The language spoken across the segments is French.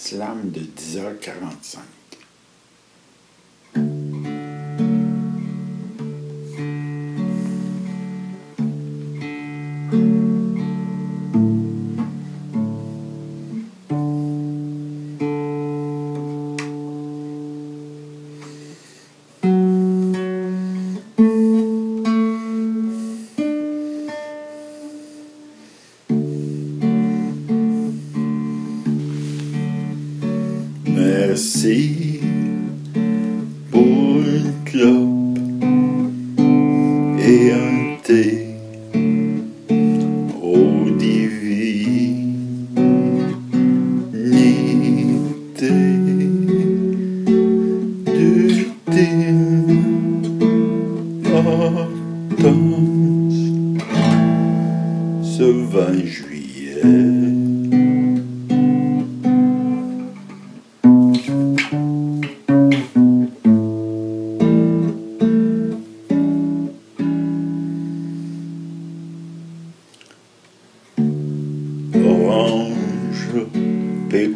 Slam de 10h45. Merci pour une clope et un thé au divinité du importance ce 20 juillet. Et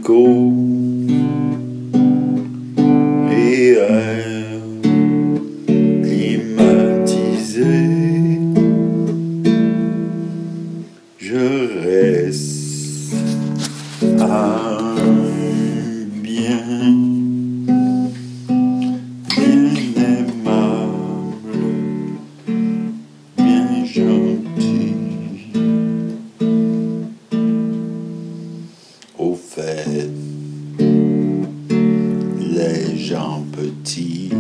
climatisé. Je reste gens petits.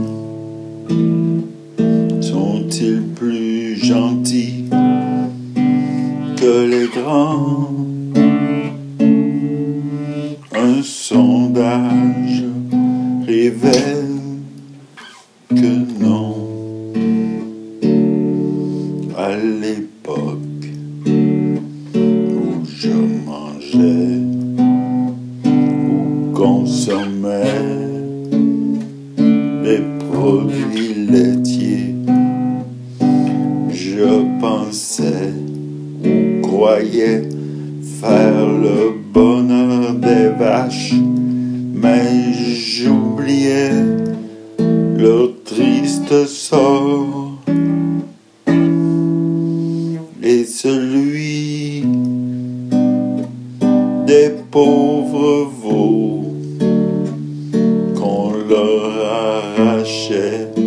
Sont-ils plus gentils que les grands? Un sondage révèle que je pensais ou croyais faire le bonheur des vaches, mais j'oubliais leur triste sort et celui des pauvres veaux qu'on leur arrachait.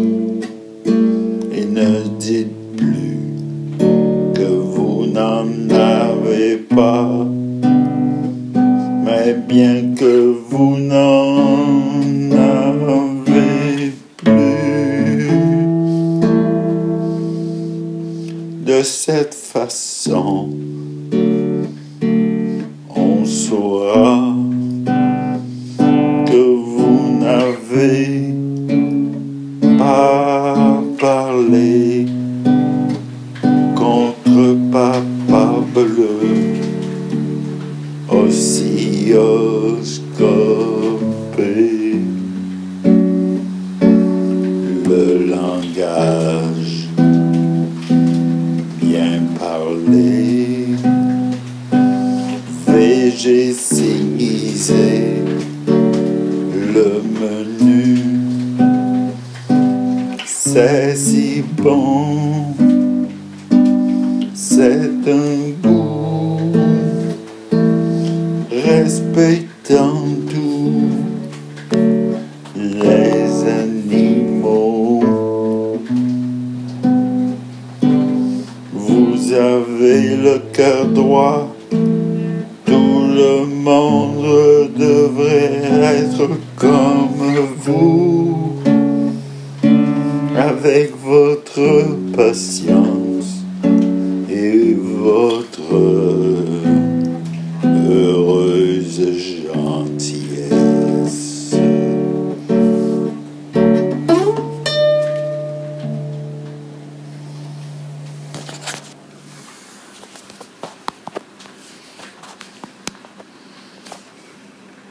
Mais bien que vous n'en avez plus. De cette façon, on saura que vous n'avez pas parlé contre Papa Bleu, Le langage bien parlé, végécinisé, le menu, c'est si bon, c'est un goût, respectant tout. Les animaux. Vous avez le cœur droit, tout le monde devrait être comme vous, avec votre patience et votre